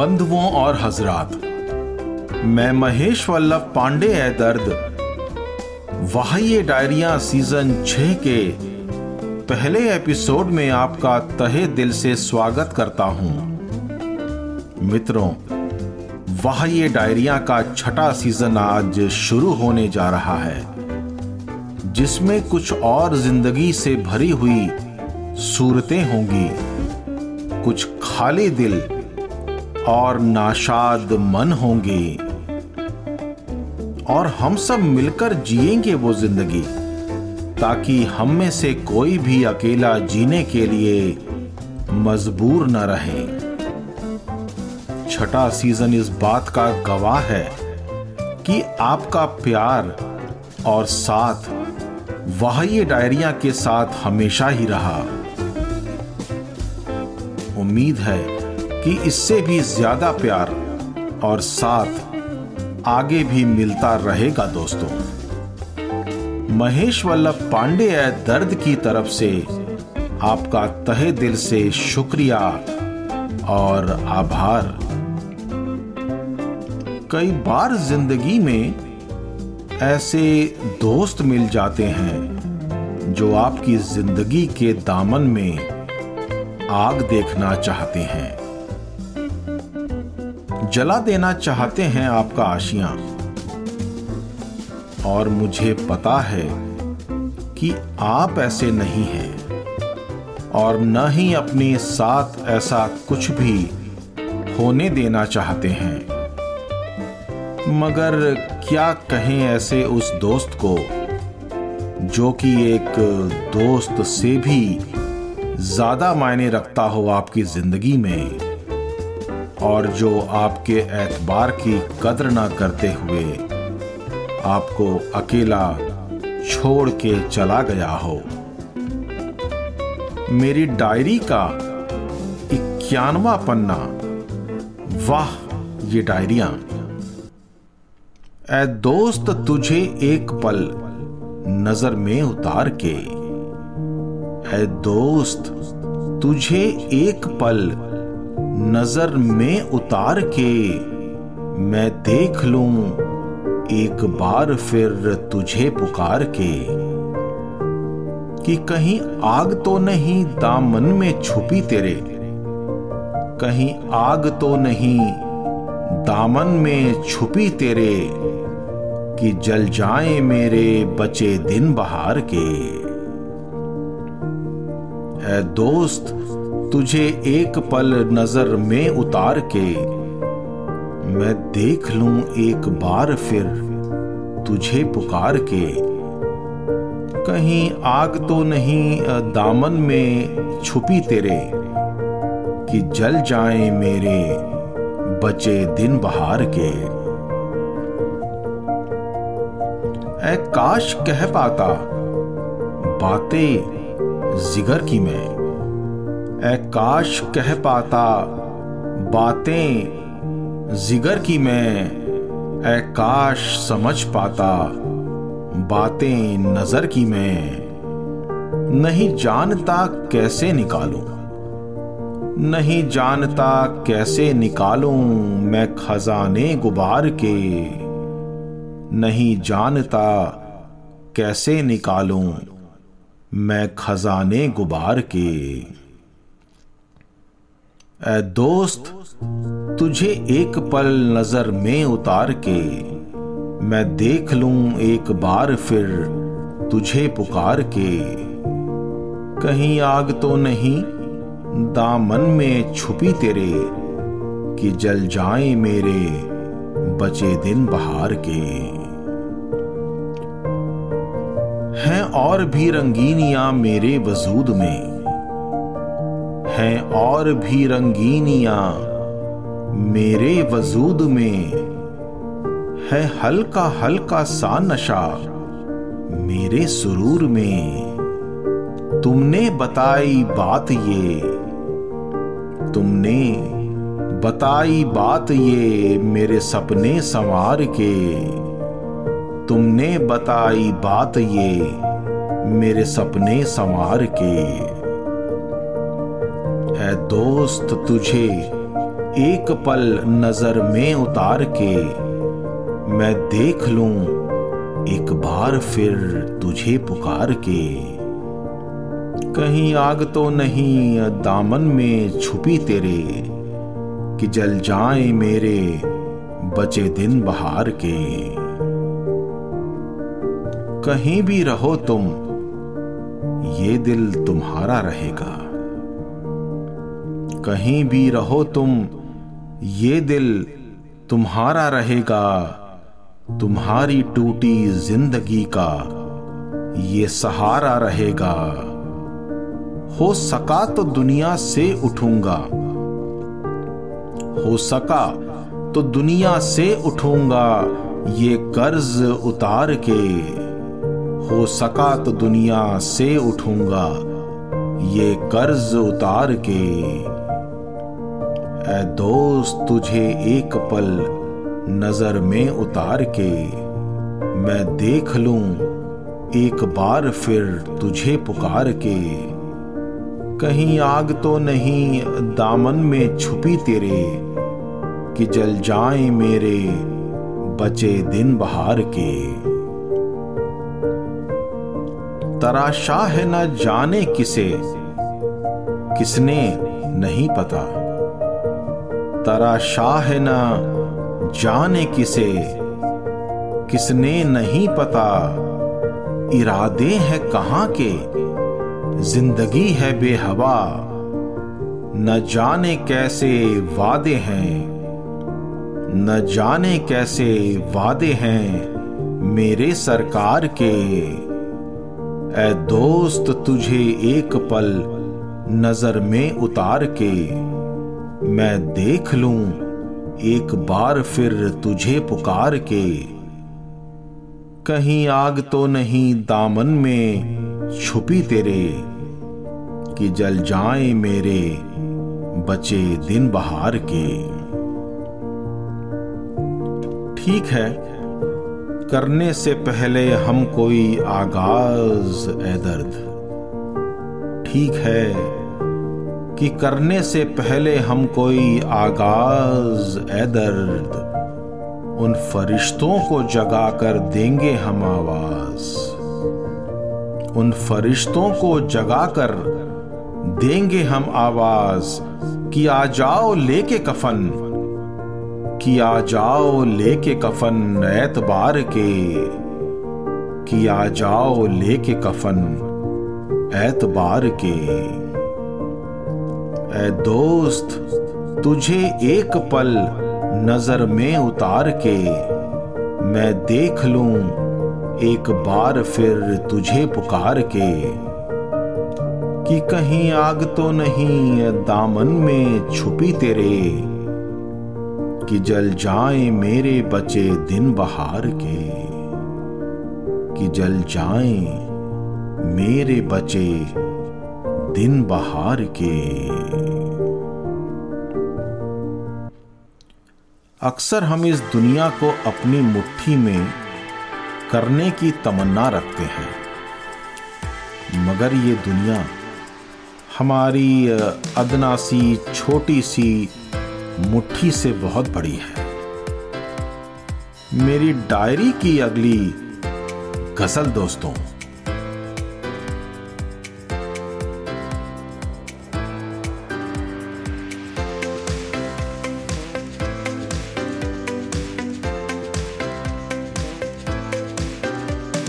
बंधुओं और हजरात। मैं महेश वल्लभ पांडे है दर्द। वाह्य डायरिया सीज़न छह के पहले एपिसोड में आपका तहे दिल से स्वागत करता हूँ। मित्रों वाह्य डायरिया का छठा सीज़न आज शुरू होने जा रहा है, जिसमें कुछ और ज़िंदगी से भरी हुई सूरतें होंगी। कुछ खाली दिल और नाशाद मन होंगे। और हम सब मिलकर जिएँगे वो ज़िंदगी, ताकि हम में से कोई भी अकेला जीने के लिए मजबूर न रहे। छठा सीज़न इस बात का गवाह है कि आपका प्यार और साथ वाह्य डायरिया के साथ हमेशा ही रहा। उम्मीद है कि इससे भी ज़्यादा प्यार और साथ आगे भी मिलता रहेगा दोस्तों। महेश वल्लभ पांडे है दर्द की तरफ़ से आपका तहे दिल से शुक्रिया और आभार। कई बार ज़िंदगी में ऐसे दोस्त मिल जाते हैं जो आपकी ज़िंदगी के दामन में आग देखना चाहते हैं। जला देना चाहते हैं आपका आशिया। और मुझे पता है कि आप ऐसे नहीं हैं। और न ही अपने साथ ऐसा कुछ भी होने देना चाहते हैं। मगर क्या कहें ऐसे उस दोस्त को, जो कि एक दोस्त से भी ज़्यादा मायने रखता हो आपकी ज़िंदगी में? और जो आपके एतबार की कदर ना करते हुए आपको अकेला छोड़ के चला गया हो। मेरी डायरी का इक्यानवा पन्ना वाह, ये डायरिया। ए दोस्त, तुझे एक पल नज़र में उतार के। ए दोस्त, तुझे एक पल नज़र में उतार के मैं देख लूँ, एक बार फिर तुझे पुकार के। कि कहीं आग तो नहीं दामन में छुपी तेरे, कहीं आग तो नहीं दामन में छुपी तेरे, कि जल जाए मेरे बचे दिन बहार के। ए दोस्त तुझे एक पल नज़र में उतार के, मैं देख लूँ एक बार फिर तुझे पुकार के। कहीं आग तो नहीं दामन में छुपी तेरे, कि जल जाए मेरे बचे दिन बहार के। काश कह पाता, बातें जिगर की मैं। काश कह पाता, बातें जिगर की मैं ए काश समझ पाता, बातें नज़र की मैं। नहीं जानता कैसे निकालूं, नहीं जानता कैसे निकालूं मैं खजाने गुबार के। नहीं जानता कैसे निकालूं मैं खजाने गुबार के। ए दोस्त, तुझे एक पल नज़र में उतार के मैं देख लूँ एक बार फिर तुझे पुकार के। कहीं आग तो नहीं, दामन में छुपी तेरे, कि जल जाए मेरे बचे दिन बहार के। हैं और भी रंगीनियाँ मेरे वजूद में हैं और भी रंगीनियाँ मेरे वजूद में है हल्का हल्का सा नशा मेरे सुरूर में। तुमने बताई बात ये, तुमने बताई बात ये मेरे सपने संवार के। तुमने बताई बात ये मेरे सपने संवार के। है, दोस्त तुझे एक पल नज़र में उतार के। मैं देख लूँ, एक बार फिर तुझे पुकार के। कहीं आग तो नहीं, दामन में छुपी तेरे, कि जल जाए मेरे बचे दिन बहार के। कहीं भी रहो तुम, ये दिल तुम्हारा रहेगा। कहीं भी रहो तुम, ये दिल तुम्हारा रहेगा, तुम्हारी टूटी ज़िंदगी का ये सहारा रहेगा। हो सका तो दुनिया से उठूँगा, हो सका तो दुनिया से उठूँगा, ये कर्ज उतार के। हो सका तो दुनिया से उठूँगा, ये कर्ज उतार के। ए दोस्त, तुझे एक पल नज़र में उतार के मैं देख लूँ, एक बार फिर तुझे पुकार के। कहीं आग तो नहीं, दामन में छुपी तेरे, कि जल जाए मेरे बचे दिन बहार के। तराशा है न जाने किसे, किसने नहीं पता। तराशा है न जाने किसे। किसने नहीं पता इरादे हैं कहाँ के। ज़िंदगी है बेहवा, न जाने कैसे वादे हैं। न जाने कैसे वादे हैं मेरे सरकार के। ए दोस्त तुझे एक पल नज़र में उतार के। मैं देख लूँ, एक बार फिर तुझे पुकार के। कहीं आग तो नहीं दामन में छुपी तेरे, कि जल जाए मेरे बचे दिन बहार के। ठीक है, करने से पहले हम कोई आगाज़ ए दर्द। ठीक है कि करने से पहले हम कोई आगाज़ ए दर्द। उन फरिश्तों को जगा कर देंगे हम आवाज़। उन फरिश्तों को जगा कर देंगे हम आवाज़ कि आ जाओ लेके कफन, कि आ जाओ लेके कफन एतबार के, कि आ जाओ लेके कफन एतबार के। ए दोस्त, तुझे एक पल नज़र में उतार के मैं देख लूँ, एक बार फिर तुझे पुकार के। कि कहीं आग तो नहीं दामन में छुपी तेरे, कि जल जाए मेरे बचे दिन बहार के। कि जल जाए मेरे बचे दिन बहार के। अक्सर हम इस दुनिया को अपनी मुट्ठी में करने की तमन्ना रखते हैं। मगर ये दुनिया हमारी अदना सी छोटी सी मुट्ठी से बहुत बड़ी है। मेरी डायरी की अगली गज़ल दोस्तों